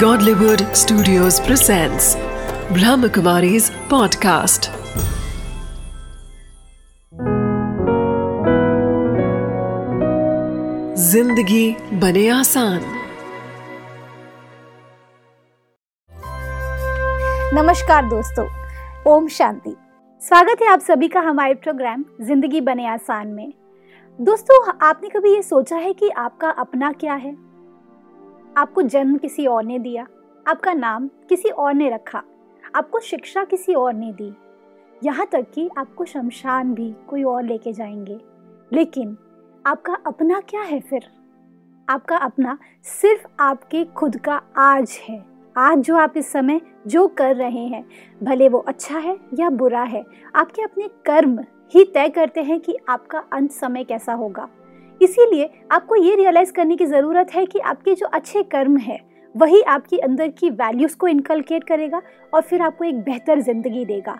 Godlywood Studios presents Brahmakumari's podcast. ज़िंदगी बने आसान। नमस्कार दोस्तों, ओम शांति। स्वागत है आप सभी का हमारे प्रोग्राम ज़िंदगी बने आसान में। दोस्तों, आपने कभी ये सोचा है कि आपका अपना क्या है? आपको जन्म किसी और ने दिया, आपका नाम किसी और ने रखा, आपको शिक्षा किसी और ने दी। यहाँ तक कि आपको शमशान भी कोई और लेके जाएँगे। लेकिन आपका अपना क्या है फिर? आपका अपना सिर्फ़ आपके खुद का आज है। आज जो आप इस समय जो कर रहे हैं, भले वो अच्छा है या बुरा है, आपके अपने कर्म ही तय करते हैं कि आपका अंत समय कैसा होगा। इसीलिए आपको ये रियलाइज़ करने की ज़रूरत है कि आपके जो अच्छे कर्म है वही आपके अंदर की वैल्यूज़ को इनकलकेट करेगा और फिर आपको एक बेहतर ज़िंदगी देगा।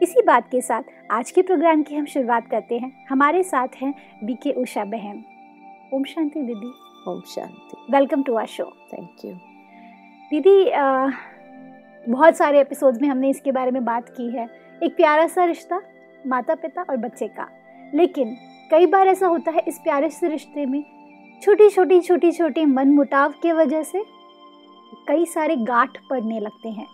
इसी बात के साथ आज के प्रोग्राम की हम शुरुआत करते हैं। हमारे साथ हैं बीके उषा बहन। ओम शांति दीदी। ओम शांति। Welcome to our show thank you दीदी आ, बहुत सारे एपिसोड्स में हमने इसके बारे में बात की है। एक प्यारा सा रिश्ता माता पिता और बच्चे का। लेकिन कई बार ऐसा होता है इस प्यारे से रिश्ते में छोटी छोटी छोटी छोटी मन मुटाव के वजह से कई सारे गांठ पड़ने लगते हैं।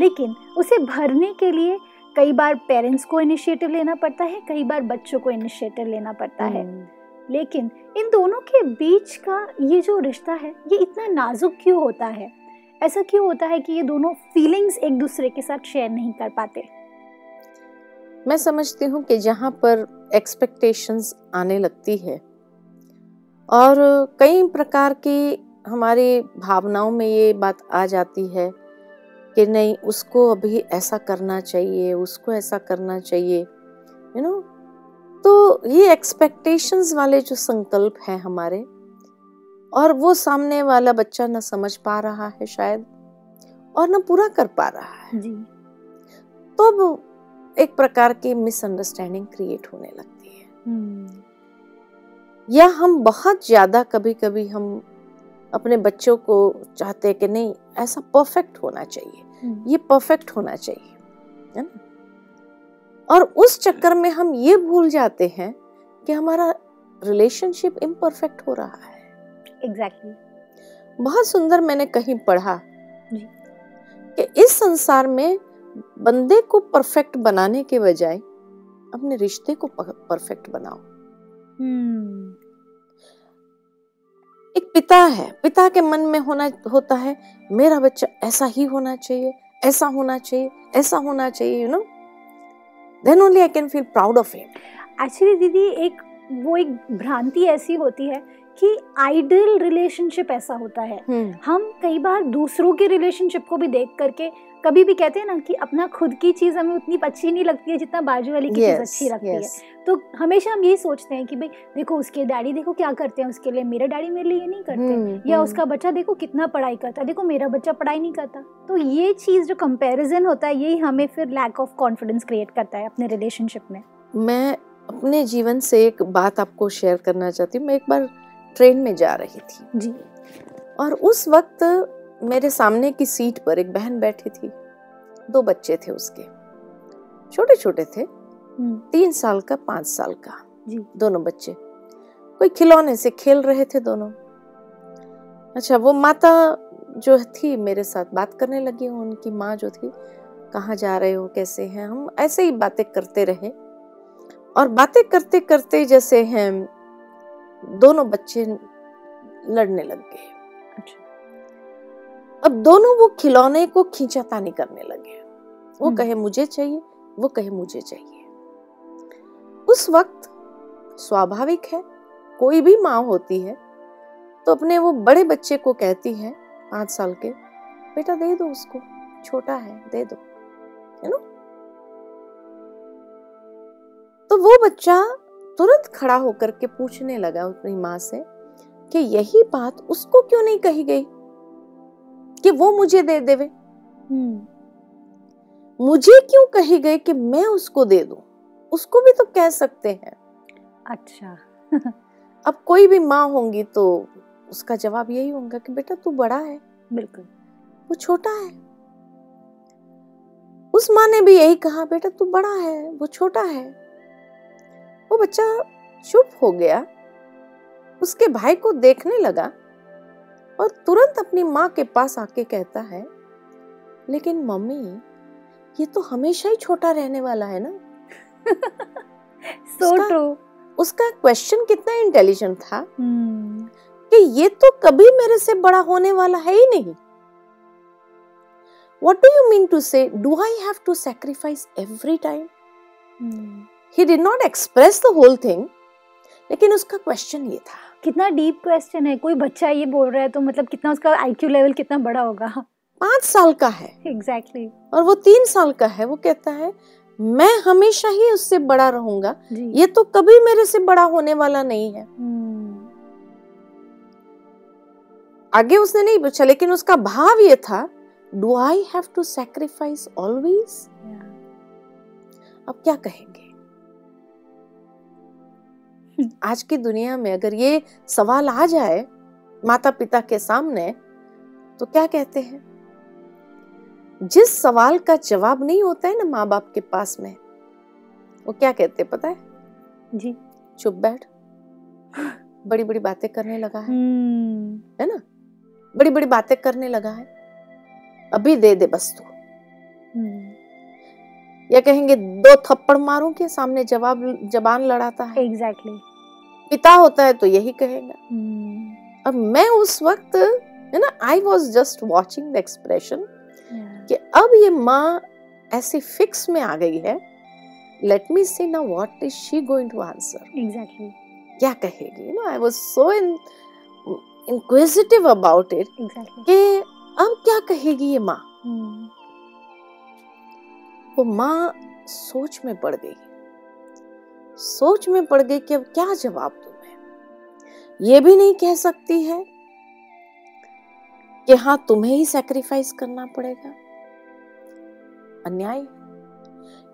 लेकिन उसे भरने के लिए कई बार पेरेंट्स को इनिशिएटिव लेना पड़ता है कई बार बच्चों को इनिशिएटिव लेना पड़ता है। लेकिन इन दोनों के बीच का ये जो रिश्ता है ये इतना नाजुक क्यों होता है? ऐसा क्यों होता है कि ये दोनों फीलिंग्स एक दूसरे के साथ शेयर नहीं कर पाते? मैं समझती हूँ कि जहाँ पर एक्सपेक्टेशंस आने लगती है। और कई प्रकार की हमारी भावनाओं में ये बात आ जाती है कि नहीं उसको अभी ऐसा करना चाहिए उसको ऐसा करना चाहिए यू you नो know? तो ये एक्सपेक्टेशंस वाले जो संकल्प हैं हमारे और वो सामने वाला बच्चा ना समझ पा रहा है शायद और ना पूरा कर पा रहा है। जी। तो एक प्रकार की मिसअंडरस्टैंडिंग क्रिएट होने लगती है। हम्म, या हम बहुत ज़्यादा कभी कभी हम अपने बच्चों को चाहते हैं कि नहीं ऐसा परफेक्ट होना चाहिए। हम्म, ये परफेक्ट होना चाहिए है ना? और उस चक्कर में हम ये भूल जाते हैं कि हमारा रिलेशनशिप इम्परफेक्ट हो रहा है। Exactly exactly. बहुत सुंदर मैंने कहीं पढ़ा। कि इस संसार में बंदे को परफेक्ट बनाने के बजाय अपने रिश्ते को परफेक्ट बनाओ। हम्म, एक पिता है पिता के मन में होना होता है मेरा बच्चा ऐसा ही होना चाहिए ऐसा होना चाहिए ऐसा होना चाहिए you know then only I can feel proud of him actually दीदी एक वो एक भ्रांति ऐसी होती है कि आइडल रिलेशनशिप ऐसा होता है। हम कई बार दूसरों के रिलेशनशिप को भी देख करके कभी भी कहते हैं ना कि अपना खुद की चीज़ हमें उतनी अच्छी नहीं लगती है जितना बाजू वाली की yes, चीज़ अच्छी लगती yes. है। तो हमेशा हम यही सोचते हैं कि भाई देखो उसके डैडी देखो क्या करते हैं उसके लिए मेरे डैडी मेरे लिए ये नहीं करते हम्म, या हम्म। उसका बच्चा देखो कितना पढ़ाई करता है देखो मेरा बच्चा पढ़ाई नहीं करता। तो ये चीज़ जो कंपैरिजन होता है यही हमें फिर लैक ऑफ़ कॉन्फिडेंस क्रिएट करता है अपने रिलेशनशिप में। मैं अपने जीवन से एक बात आपको शेयर करना चाहती हूँ। मैं एक बार ट्रेन में जा रही थी। जी। और उस वक्त मेरे सामने की सीट पर एक बहन बैठी थी। दो बच्चे थे उसके। छोटे छोटे थे। हम्म, तीन साल का पाँच साल का। जी। दोनों बच्चे। कोई खिलौने से खेल रहे थे दोनों। अच्छा वो माता जो थी मेरे साथ बात करने लगी। उनकी माँ जो थी कहाँ जा रहे हो? कैसे हैं हम? ऐसे ही बातें करते रहे। और बातें करते करते जैसे हैं दोनों बच्चे लड़ने लग गए। अच्छा। अब दोनों वो खिलौने को खींचातानी करने लगे वो हम्म। कहे मुझे चाहिए। वो कहे मुझे चाहिए। उस वक्त स्वाभाविक है कोई भी माँ होती है तो अपने वो बड़े बच्चे को कहती है पाँच साल के बेटा दे दो उसको छोटा है दे दो। है ना? तो वो बच्चा तुरंत खड़ा होकर के पूछने लगा अपनी माँ से कि यही बात उसको क्यों नहीं कही गई कि वो मुझे दे देवे? हम्म, मुझे क्यों कही गई कि मैं उसको दे दूँ? उसको भी तो कह सकते हैं। अच्छा। अब कोई भी माँ होंगी तो उसका जवाब यही होगा कि बेटा तू बड़ा है। बिल्कुल। वो छोटा है। उस माँ ने भी यही कहा बेटा तू बड़ा है वो छोटा है। वो बच्चा चुप हो गया। उसके भाई को देखने लगा और तुरंत अपनी माँ के पास आके कहता है लेकिन मम्मी ये तो हमेशा ही छोटा रहने वाला है ना? सो उसका- ट्रू उसका क्वेश्चन कितना इंटेलिजेंट था हम्म कि ये तो कभी मेरे से बड़ा होने वाला है ही नहीं। What do you mean to say? Do I have to sacrifice every time? He did not express the whole thing, लेकिन उसका क्वेश्चन ये था। कितना डीप क्वेश्चन है। कोई बच्चा ये बोल रहा है तो मतलब कितना उसका आईक्यू लेवल कितना बड़ा होगा। पाँच साल का है। Exactly exactly. और वो तीन साल का है। वो कहता है मैं हमेशा ही उससे बड़ा रहूँगा। ये तो कभी मेरे से बड़ा होने वाला नहीं है। हम्म, आगे उसने नहीं पूछा लेकिन उसका भाव ये था do I have to sacrifice always अब क्या कहेंगे? आज की दुनिया में अगर ये सवाल आ जाए माता पिता के सामने तो क्या कहते हैं? जिस सवाल का जवाब नहीं होता है ना माँ बाप के पास में वो क्या कहते हैं पता है? जी। चुप बैठ। बड़ी बड़ी बातें करने लगा है। हम्म, है ना? बड़ी बड़ी बातें करने लगा है। अभी दे दे बस तू। या कहेंगे दो थप्पड़ मारूं के सामने जवाब जबान लड़ाता है? Exactly exactly. पिता होता है तो यही कहेगा। हम्म, अब मैं उस वक्त है ना I was just watching the expression कि अब ये माँ ऐसे फिक्स में आ गई है। लेट मी सी ना what is she going to answer exactly क्या कहेगी? You know I was so in inquisitive about it कि अब क्या कहेगी ये माँ? हम्म, वो माँ सोच में पड़ गई। सोच में पड़ गई कि अब क्या जवाब दूँ मैं? ये भी नहीं कह सकती है कि हाँ तुम्हें ही सैक्रिफाइस करना पड़ेगा। अन्याय?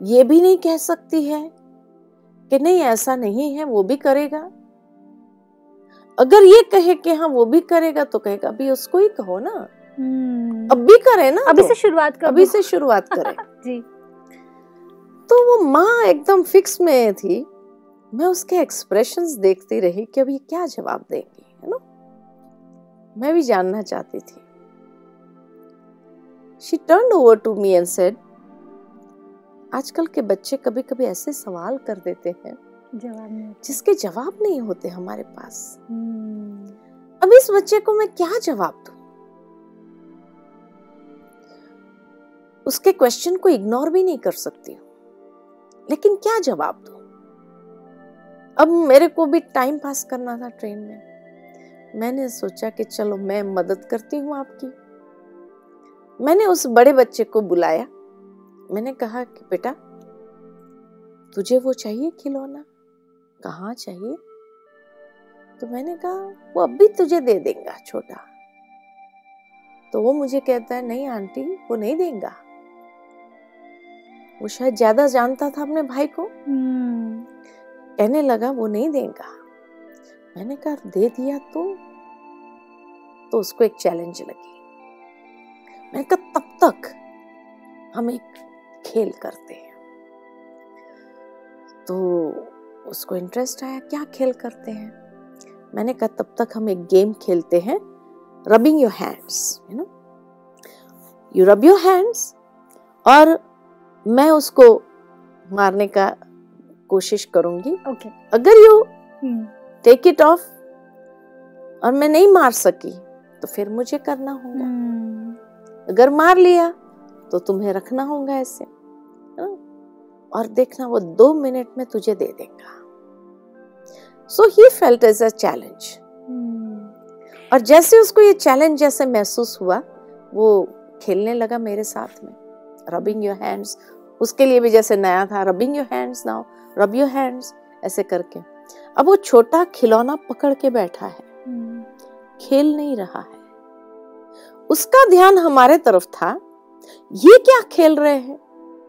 ये भी नहीं कह सकती है कि नहीं ऐसा नहीं है वो भी करेगा। अगर ये कहे कि हाँ वो भी करेगा तो कहेगा अभी उसको ही कहो ना। हम्म, अब भी करे ना अभी तो। से शुरुआत कर। अभी से शुरुआत करे जी। तो वो माँ एकदम फिक्स में थी। मैं उसके एक्सप्रेशंस देखती रही कि अब ये क्या जवाब देंगी है ना? मैं भी जानना चाहती थी। She turn over to me and said आजकल के बच्चे कभी कभी ऐसे सवाल कर देते हैं जवाब नहीं जिसके जवाब नहीं होते हमारे पास। हम्म, अब इस बच्चे को मैं क्या जवाब दू? उसके क्वेश्चन को इग्नोर भी नहीं कर सकती हूँ। लेकिन क्या जवाब दो? अब मेरे को भी टाइम पास करना था ट्रेन में। मैंने सोचा कि चलो मैं मदद करती हूँ आपकी। मैंने उस बड़े बच्चे को बुलाया। मैंने कहा कि बेटा, तुझे वो चाहिए खिलौना? कहाँ चाहिए? तो मैंने कहा, वो अब भी तुझे दे देगा, छोटा। तो वो मुझे कहता है, नहीं आंटी, वो नहीं देगा। वो शायद ज़्यादा जानता था अपने भाई को। हम्म, कहने लगा वो नहीं देगा। मैंने कहा दे दिया तो तो उसको एक चैलेंज लगी। मैंने कहा तब तक हम एक खेल करते हैं। तो उसको इंटरेस्ट आया क्या खेल करते हैं? मैंने कहा तब तक हम एक गेम खेलते हैं। Rubbing your hands you know you rub your hands और मैं उसको मारने का कोशिश करूँगी। ओके अगर यू टेक इट ऑफ़ और मैं नहीं मार सकी तो फिर मुझे करना होगा। हम्म, अगर मार लिया तो तुम्हें रखना होगा ऐसे और देखना वो दो मिनट में तुझे दे देगा। So he felt as a challenge और जैसे उसको ये चैलेंज जैसे महसूस हुआ वो खेलने लगा मेरे साथ में। रबिंग योर हैंड्स उसके लिए भी जैसे नया था rubbing your hands now rub your hands ऐसे करके। अब वो छोटा खिलौना पकड़ के बैठा है। हम्म, खेल नहीं रहा है। उसका ध्यान हमारे तरफ़ था ये क्या खेल रहे हैं?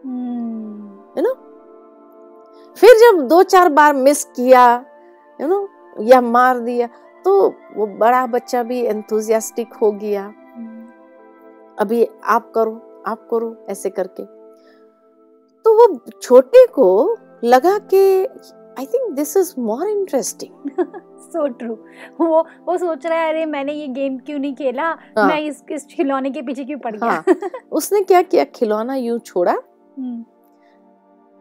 हम्म, है ना फिर जब दो चार बार मिस किया यू नो या मार दिया तो वो बड़ा बच्चा भी एंथुजियास्टिक हो गया। हम्म, अभी आप करो आप करो ऐसे करके। तो वो छोटे को लगा कि I think this is more interesting so true वो वो सोच रहा है अरे मैंने ये गेम क्यों नहीं खेला? हाँ। मैं इस इस खिलौने के पीछे क्यों पड़ गया? हाँ। उसने क्या किया? खिलौना यूँ छोड़ा हम्म,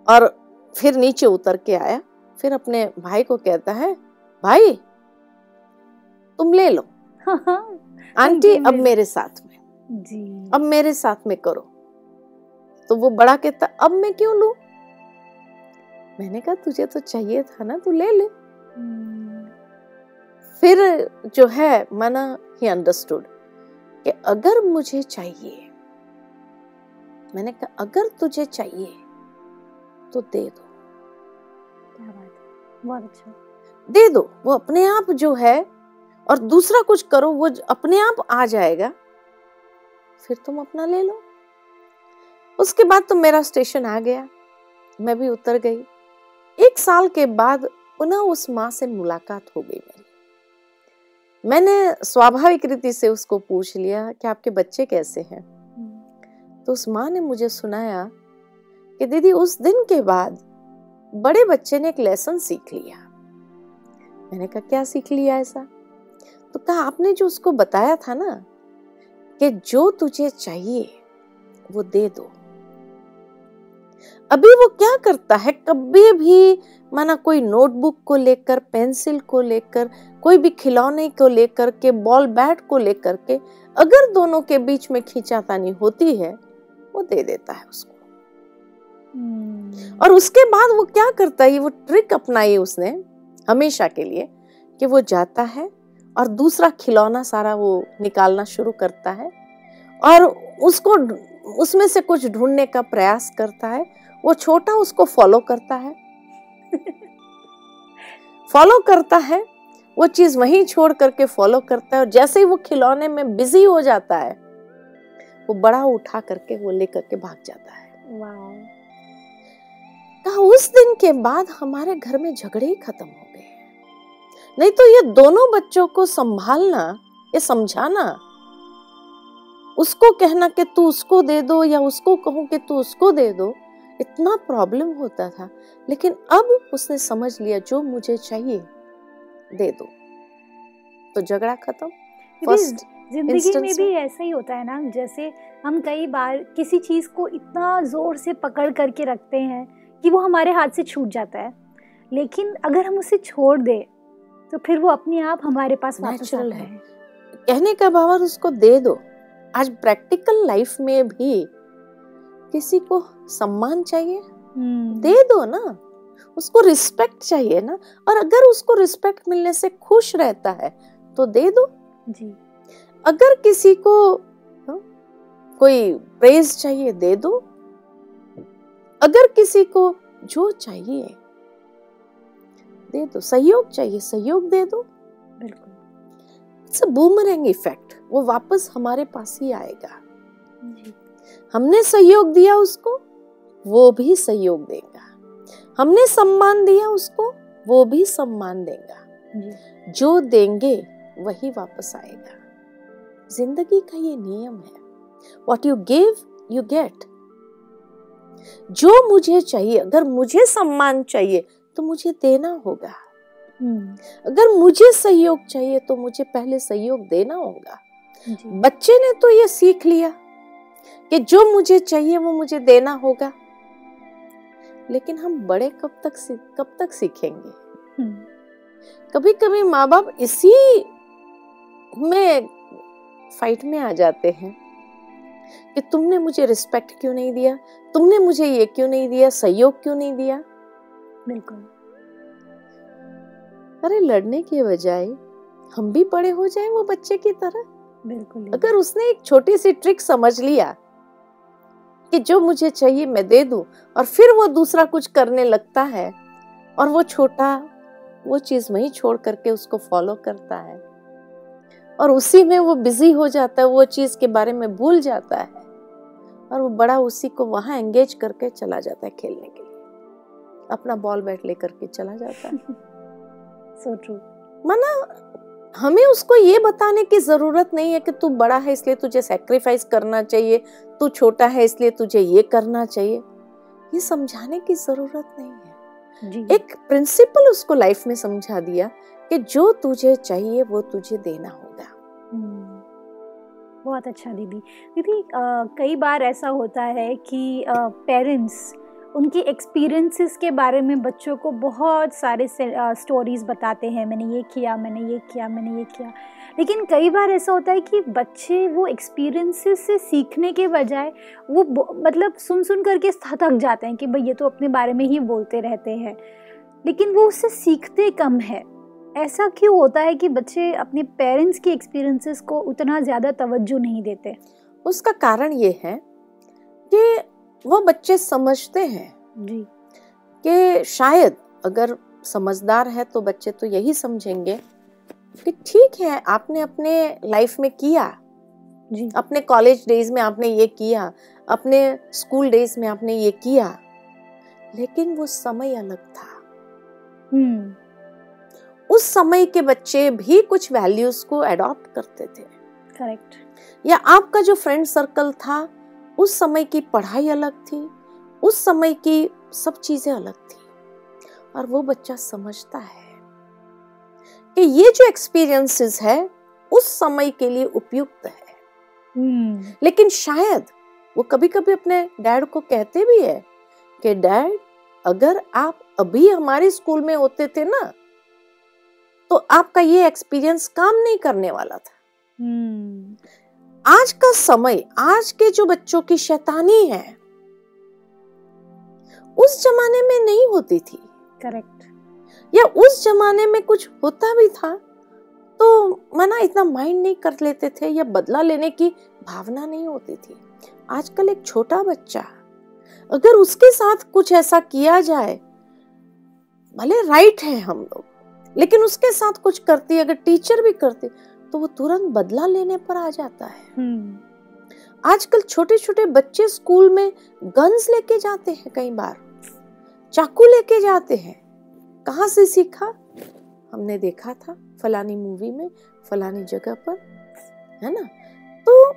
और फिर नीचे उतर के आया। फिर अपने भाई को कहता है भाई तुम ले लो। आंटी अब मेरे साथ में। जी। अब मेरे साथ में करो। तो वो बड़ा कहता अब मैं क्यों लू? मैंने कहा तुझे तो चाहिए था ना तू ले ले। हम्म, फिर जो है मना ही अंडरस्टूड कि अगर मुझे चाहिए मैंने कहा अगर तुझे चाहिए तो दे दो। क्या बात है बहुत अच्छा। दे दो वो अपने आप जो है और दूसरा कुछ करो वो अपने आप आ जाएगा फिर तुम अपना ले लो। उसके बाद तो मेरा स्टेशन आ गया। मैं भी उतर गई। एक साल के बाद पुनः उस माँ से मुलाकात हो गई मेरी। मैंने स्वाभाविक रीति से उसको पूछ लिया कि आपके बच्चे कैसे हैं? तो उस माँ ने मुझे सुनाया कि दीदी, उस दिन के बाद बड़े बच्चे ने एक लेसन सीख लिया। मैंने कहा, क्या सीख लिया ऐसा? तो कहा, आपने जो उसको बताया था ना कि जो तुझे चाहिए, वो दे दो। अभी वो क्या करता है? कभी भी माना कोई नोटबुक को लेकर पेंसिल को लेकर कोई भी खिलौने को लेकर के बॉल बैट को लेकर के अगर दोनों के बीच में खींचातानी होती है वो दे देता है उसको। हम्म, और उसके बाद वो क्या करता है? वो ट्रिक अपनाई उसने हमेशा के लिए कि वो जाता है और दूसरा खिलौना सारा वो निकालना शुरू करता है और उसको उसमें से कुछ ढूँढने का प्रयास करता है वो छोटा उसको फॉलो करता है। फॉलो करता है वो चीज़ वहीं छोड़ करके फॉलो करता है और जैसे ही वो खिलौने में बिज़ी हो जाता है वो बड़ा उठा करके वो लेकर के भाग जाता है। कहा उस दिन के बाद हमारे घर में झगड़े ही खत्म हो गए नहीं तो ये दोनों बच्चों को संभालना ये समझाना उसको कहना कि तू उसको दे दो या उसको कहूँ कि तू उसको दे दो इतना प्रॉब्लम होता था लेकिन अब उसने समझ लिया जो मुझे चाहिए दे दो। तो झगड़ा खत्म। फ़र्स्ट ज़िंदगी में भी ऐसा ही होता है ना जैसे हम कई बार किसी चीज़ को इतना ज़ोर से पकड़ करके रखते हैं कि वो हमारे हाथ से छूट जाता है। लेकिन अगर हम उसे छोड़ दें तो फिर वो अपने आप हमारे पास वापस आता है। है। कहने का भाव उसको दे दो। आज प्रैक्टिकल लाइफ में भी किसी को सम्मान चाहिए? हम्म, दे दो ना। उसको रिस्पेक्ट चाहिए ना। और अगर उसको रिस्पेक्ट मिलने से खुश रहता है तो दे दो। जी। अगर किसी को हाँ, कोई प्रेज चाहिए दे दो। अगर किसी को जो चाहिए दे दो। सहयोग चाहिए सहयोग दे दो। बिल्कुल। इट्स अ बूमरैंग इफ़ेक्ट वो वापस हमारे पास ही आएगा। जी। हमने सहयोग दिया उसको वो भी सहयोग देगा। हमने सम्मान दिया उसको वो भी सम्मान देगा। जो। देंगे वही वापस आएगा। ज़िंदगी का ये नियम है। What you give you get जो मुझे चाहिए अगर मुझे सम्मान चाहिए तो मुझे देना होगा। हम्म, अगर मुझे सहयोग चाहिए तो मुझे पहले सहयोग देना होगा। बच्चे ने तो ये सीख लिया। कि जो मुझे चाहिए वो मुझे देना होगा। लेकिन हम बड़े कब तक कब तक सीखेंगे? हम्म, कभी कभी माँ बाप इसी में फाइट में आ जाते हैं कि तुमने मुझे रिस्पेक्ट क्यों नहीं दिया? तुमने मुझे ये क्यों नहीं दिया? सहयोग क्यों नहीं दिया? बिल्कुल। अरे लड़ने के बजाय हम भी बड़े हो जाए वो बच्चे की तरह। बिल्कुल अगर उसने एक छोटी सी ट्रिक समझ लिया कि जो मुझे चाहिए मैं दे दूँ और फिर वो दूसरा कुछ करने लगता है और वो छोटा वो चीज़ वहीं छोड़ करके उसको फॉलो करता है और उसी में वो बिज़ी हो जाता है वो चीज़ के बारे में भूल जाता है और वो बड़ा उसी को वहाँ एंगेज करके चला जाता है खेलने के लिए। अपना बॉल बैट लेकर के चला जाता है। सो ट्रू माना हमें उसको ये बताने की ज़रूरत नहीं है कि तू बड़ा है इसलिए तुझे सेक्रीफाइस करना चाहिए तू छोटा है इसलिए तुझे ये करना चाहिए। ये समझाने की ज़रूरत नहीं है। जी एक प्रिंसिपल उसको लाइफ में समझा दिया कि जो तुझे चाहिए वो तुझे देना होगा। हम्म, बहुत अच्छा दीदी। दीदी कई बार ऐसा होता है कि पेरेंट्स उनकी एक्सपीरियंसेस के बारे में बच्चों को बहुत सारे स्टोरीज बताते हैं, मैंने ये किया, मैंने ये किया, मैंने ये किया। लेकिन कई बार ऐसा होता है कि बच्चे वो एक्सपीरियंसेस से सीखने के बजाय वो मतलब सुन सुन करके थक जाते हैं कि भाई ये तो अपने बारे में ही बोलते रहते हैं। लेकिन वो उससे सीखते कम है। ऐसा क्यों होता है कि बच्चे अपने पेरेंट्स की एक्सपीरियंसेस को उतना ज़्यादा तवज्जो नहीं देते? उसका कारण ये है कि वो बच्चे समझते हैं जी। कि शायद अगर समझदार है तो बच्चे तो यही समझेंगे कि ठीक है आपने अपने लाइफ में किया। जी। अपने कॉलेज डेज़ में आपने ये किया अपने स्कूल डेज़ में आपने ये किया लेकिन वो समय अलग था। हम्म। उस समय के बच्चे भी कुछ वैल्यूज़ को अडॉप्ट करते थे। करेक्ट या आपका जो फ्रेंड सर्कल था उस समय की पढ़ाई अलग थी उस समय की सब चीज़ें अलग थी। और वो बच्चा समझता है कि ये जो एक्सपीरियंसेस है उस समय के लिए उपयुक्त है। हम्म। लेकिन शायद वो कभी कभी अपने डैड को कहते भी है कि डैड अगर आप अभी हमारे स्कूल में होते थे ना तो आपका ये एक्सपीरियंस काम नहीं करने वाला था। हम्म। आज का समय आज के जो बच्चों की शैतानी है उस जमाने में नहीं होती थी। करेक्ट या उस जमाने में कुछ होता भी था तो मना इतना माइंड नहीं कर लेते थे या बदला लेने की भावना नहीं होती थी। आजकल एक छोटा बच्चा अगर उसके साथ कुछ ऐसा किया जाए भले राइट है हम लोग लेकिन उसके साथ कुछ करती अगर टीचर भी करती तो वो तुरंत बदला लेने पर आ जाता है। हम्म। आजकल छोटे छोटे बच्चे स्कूल में गन्स लेके जाते हैं कई बार। चाकू लेके जाते हैं। कहाँ से सीखा? हमने देखा था फलानी मूवी में फलानी जगह पर है ना? तो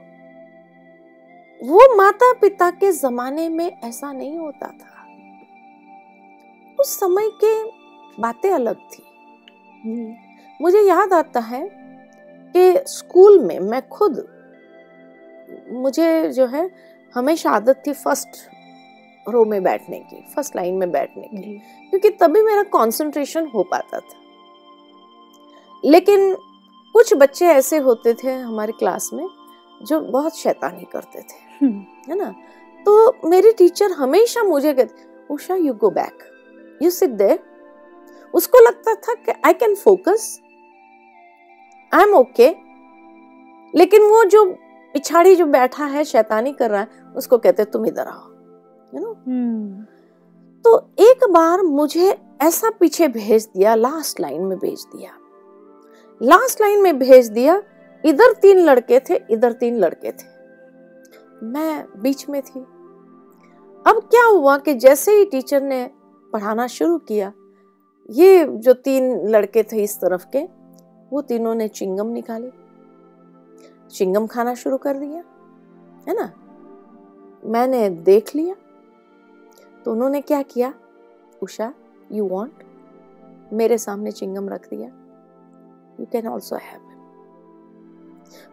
वो माता पिता के जमाने में ऐसा नहीं होता था। उस समय के बातें अलग थी। मुझे याद आता है कि स्कूल में मैं खुद मुझे जो है हमेशा आदत थी फ़र्स्ट रो में बैठने की फ़र्स्ट लाइन में बैठने की। क्योंकि तभी मेरा कंसंट्रेशन हो पाता था। लेकिन कुछ बच्चे ऐसे होते थे हमारे क्लास में जो बहुत शैतानी करते थे हम्म। है ना? तो मेरी टीचर हमेशा मुझे कहती Usha you go back you sit there उसको लगता था कि I can focus I am okay लेकिन वो जो पिछाड़ी जो बैठा है शैतानी कर रहा है उसको कहते तुम इधर आओ. You know hmm. तो एक बार मुझे ऐसा पीछे भेज दिया लास्ट लाइन में भेज दिया। लास्ट लाइन में भेज दिया इधर तीन लड़के थे इधर तीन लड़के थे। मैं बीच में थी। अब क्या हुआ कि जैसे ही टीचर ने पढ़ाना शुरू किया ये जो तीन लड़के थे इस तरफ़ के वो तीनों ने चिंगम निकाली। चिंगम खाना शुरू कर दिया, है ना? मैंने देख लिया। तो उन्होंने क्या किया? उषा यू वॉन्ट मेरे सामने चिंगम रख दिया। यू कैन ऑल्सो हैव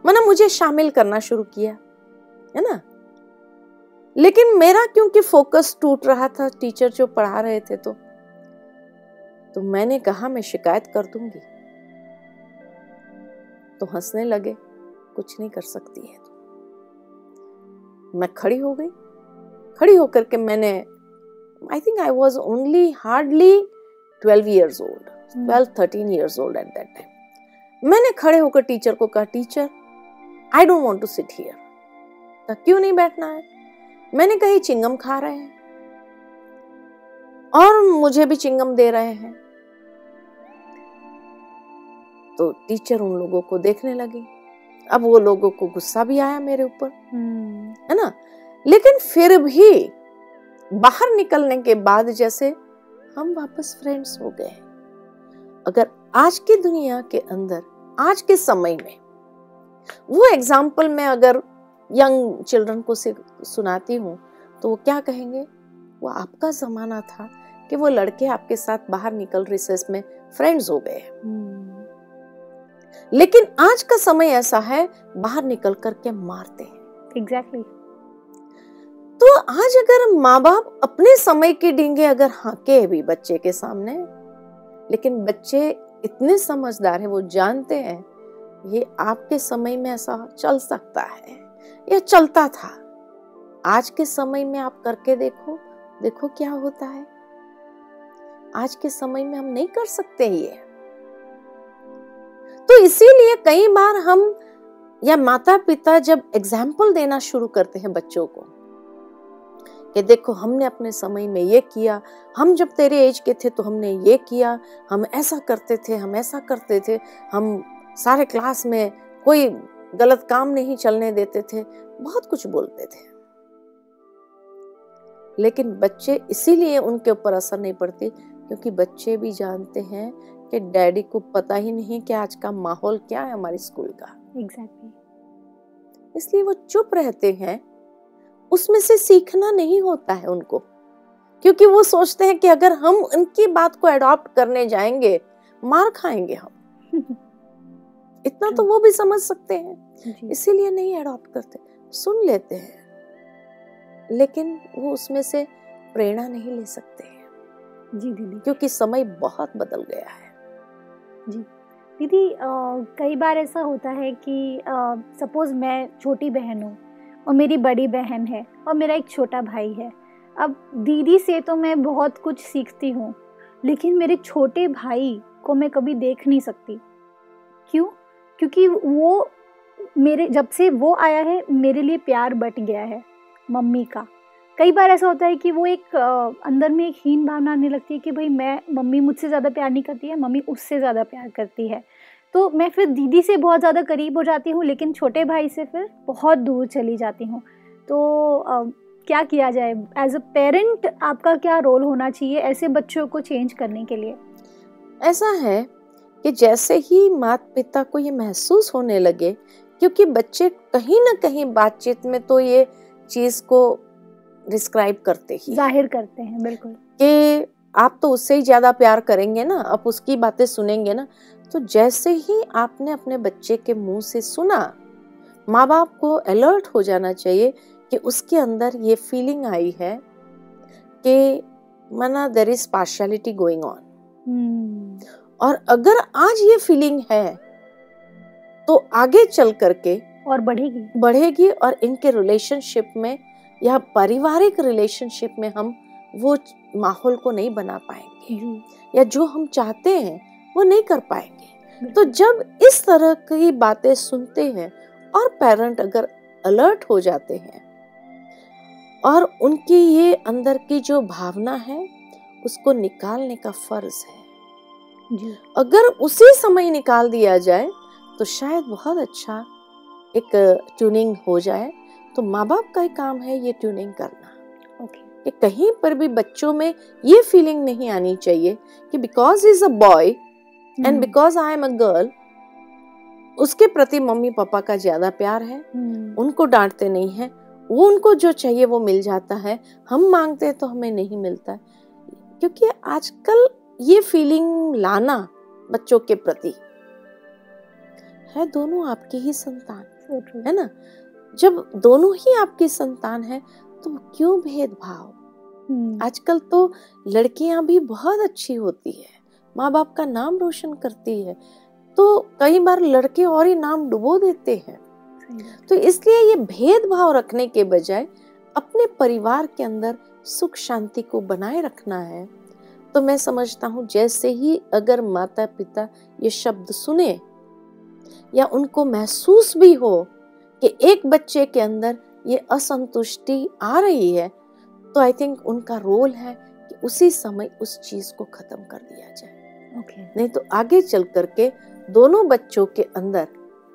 मैंने मुझे शामिल करना शुरू किया, है ना? लेकिन मेरा क्योंकि फोकस टूट रहा था टीचर जो पढ़ा रहे थे तो तो मैंने कहा, मैं शिकायत कर दूँगी। तो हंसने लगे कुछ नहीं कर सकती है तो। मैं खड़ी हो गई। खड़ी होकर के मैंने I think I was only hardly twelve years old twelve thirteen years old at that time मैंने खड़े होकर टीचर को कहा teacher I don't want to sit here क्यों नहीं बैठना है? मैंने कही चिंगम खा रहे हैं और मुझे भी चिंगम दे रहे हैं। तो टीचर उन लोगों को देखने लगी। अब वो लोगों को गुस्सा भी आया मेरे ऊपर। हम्म। है ना? लेकिन फिर भी बाहर निकलने के बाद जैसे हम वापस फ्रेंड्स हो गए अगर आज की दुनिया के अंदर आज के समय में वो एग्ज़ाम्पल मैं अगर यंग चिल्ड्रन को से सुनाती हूँ तो वो क्या कहेंगे? वो आपका जमाना था कि वो लड़के आपके साथ बाहर निकल रिसेस में फ्रेंड्स हो गए लेकिन आज का समय ऐसा है बाहर निकल करके मारते हैं। Exactly exactly. तो आज अगर माँ बाप अपने समय की डींगे अगर हाके भी बच्चे के सामने लेकिन बच्चे इतने समझदार हैं वो जानते हैं ये आपके समय में ऐसा चल सकता है या चलता था। आज के समय में आप करके देखो देखो क्या होता है। आज के समय में हम नहीं कर सकते ये। तो इसीलिए कई बार हम या माता पिता जब एग्ज़ाम्पल देना शुरू करते हैं बच्चों को, कि देखो हमने अपने समय में ये किया, हम जब तेरे एज के थे तो हमने ये किया, हम ऐसा करते थे, हम ऐसा करते थे, हम सारे क्लास में कोई गलत काम नहीं चलने देते थे, बहुत कुछ बोलते थे। लेकिन बच्चे इसीलिए उनके ऊपर असर नहीं पड़ती, क्योंकि बच्चे भी जानते हैं कि डैडी को पता ही नहीं कि आज का माहौल क्या है हमारे स्कूल का। Exactly exactly. इसलिए वो चुप रहते हैं। उसमें से सीखना नहीं होता है उनको। क्योंकि वो सोचते हैं कि अगर हम उनकी बात को अडॉप्ट करने जाएँगे मार खाएँगे हम। इतना तो वो भी समझ सकते हैं। इसीलिए नहीं अडॉप्ट करते। सुन लेते हैं। लेकिन वो उसमें से प्रेरणा नहीं ले सकते। हैं जी दीदी। क्योंकि समय बहुत बदल गया है। जी। दीदी कई बार ऐसा होता है कि सपोज़ मैं छोटी बहन हूँ और मेरी बड़ी बहन है और मेरा एक छोटा भाई है। अब दीदी से तो मैं बहुत कुछ सीखती हूँ, लेकिन मेरे छोटे भाई को मैं कभी देख नहीं सकती। क्यों? क्योंकि वो मेरे, जब से वो आया है, मेरे लिए प्यार बट गया है, मम्मी का। कई बार ऐसा होता है कि वो एक अंदर में एक हीन भावना आने लगती है कि भाई मैं मम्मी मुझसे ज़्यादा प्यार नहीं करती है मम्मी उससे ज़्यादा प्यार करती है। तो मैं फिर दीदी से बहुत ज़्यादा करीब हो जाती हूँ लेकिन छोटे भाई से फिर बहुत दूर चली जाती हूँ। तो आ, क्या किया जाए? एज अ पेरेंट आपका क्या रोल होना चाहिए ऐसे बच्चों को चेंज करने के लिए? ऐसा है कि जैसे ही माता पिता को ये महसूस होने लगे क्योंकि बच्चे कहीं ना कहीं बातचीत में तो ये चीज़ को डिस्क्राइब करते ही। ज़ाहिर करते हैं बिल्कुल। कि आप तो उससे ही ज़्यादा प्यार करेंगे ना आप उसकी बातें सुनेंगे ना तो जैसे ही आपने अपने बच्चे के मुँह से सुना माँ बाप को अलर्ट हो जाना चाहिए कि उसके अंदर ये फीलिंग आई है कि मना there is partiality going on और अगर आज ये फीलिंग है तो आगे चल करके और बढ़ेगी। बढ़ेगी और इनके रिलेशनशिप में या पारिवारिक रिलेशनशिप में हम वो माहौल को नहीं बना पाएँगे। या जो हम चाहते हैं वो नहीं कर पाएँगे। तो जब इस तरह की बातें सुनते हैं और पेरेंट अगर अलर्ट हो जाते हैं और उनकी ये अंदर की जो भावना है उसको निकालने का फ़र्ज़ है। अगर उसी समय निकाल दिया जाए तो शायद बहुत अच्छा एक ट्यूनिंग हो जाए तो माँ बाप का ही काम है ये ट्यूनिंग करना। कि कहीं पर भी बच्चों में ये फीलिंग नहीं आनी चाहिए कि because is a boy and because I am a girl उसके प्रति मम्मी पापा का ज़्यादा प्यार है हम्म। उनको डांटते नहीं है वो उनको जो चाहिए वो मिल जाता है हम मांगते हैं तो हमें नहीं मिलता है। क्योंकि आजकल ये फीलिंग लाना बच्चों के प्रति है दोनों आपके ही संतान है ना? जब दोनों ही आपकी संतान है तो क्यों भेदभाव? हम्म। आजकल तो लड़कियाँ भी बहुत अच्छी होती है। माँ बाप का नाम रोशन करती है। तो कई बार लड़के और ही नाम डुबो देते हैं। तो इसलिए ये भेदभाव रखने के बजाय अपने परिवार के अंदर सुख शांति को बनाए रखना है। तो मैं समझता हूँ जैसे ही अगर माता पिता ये शब्द सुने या उनको महसूस भी हो कि एक बच्चे के अंदर ये असंतुष्टि आ रही है तो आई थिंक उनका रोल है कि उसी समय उस चीज़ को खत्म कर दिया जाए। ओके नहीं तो आगे चल करके दोनों बच्चों के अंदर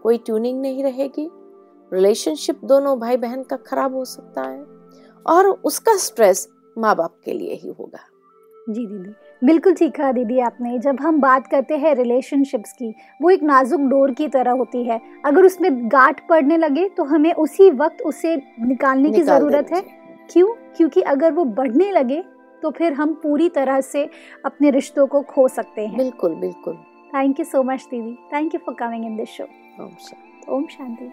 कोई ट्यूनिंग नहीं रहेगी रिलेशनशिप दोनों भाई बहन का खराब हो सकता है और उसका स्ट्रेस माँ बाप के लिए ही होगा। जी दीदी। बिल्कुल ठीक कहा दीदी आपने। जब हम बात करते हैं रिलेशनशिप्स की वो एक नाजुक डोर की तरह होती है। अगर उसमें गांठ पड़ने लगे तो हमें उसी वक्त उसे निकालने निकाल की ज़रूरत है। क्यों? क्योंकि अगर वो बढ़ने लगे तो फिर हम पूरी तरह से अपने रिश्तों को खो सकते हैं। बिल्कुल बिल्कुल। थैंक यू सो मच दीदी। Thank you for coming in this show Om Shanti. Om Shanti.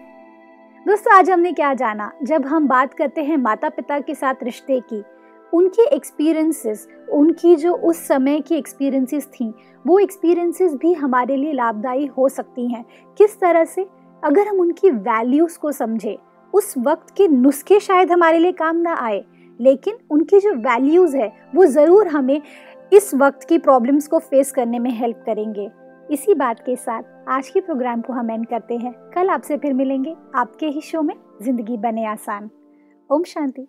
दोस्तों आज हमने क्या जाना? जब हम बात करते हैं माता पिता के साथ रिश्ते की उनके एक्सपीरियंसेस उनकी जो उस समय की एक्सपीरियंसेस थी, वो एक्सपीरियंसेस भी हमारे लिए लाभदायी हो सकती हैं। किस तरह से? अगर हम उनकी वैल्यूज़ को समझें, उस वक्त के नुस्खे शायद हमारे लिए काम ना आए, लेकिन उनकी जो वैल्यूज़ है, वो ज़रूर हमें इस वक्त की प्रॉब्लम्स को फेस करने में हेल्प करेंगे। इसी बात के साथ आज के प्रोग्राम को हम एंड करते हैं। कल आपसे फिर मिलेंगे। आपके ही शो में ज़िंदगी बने आसान। ओम शांति।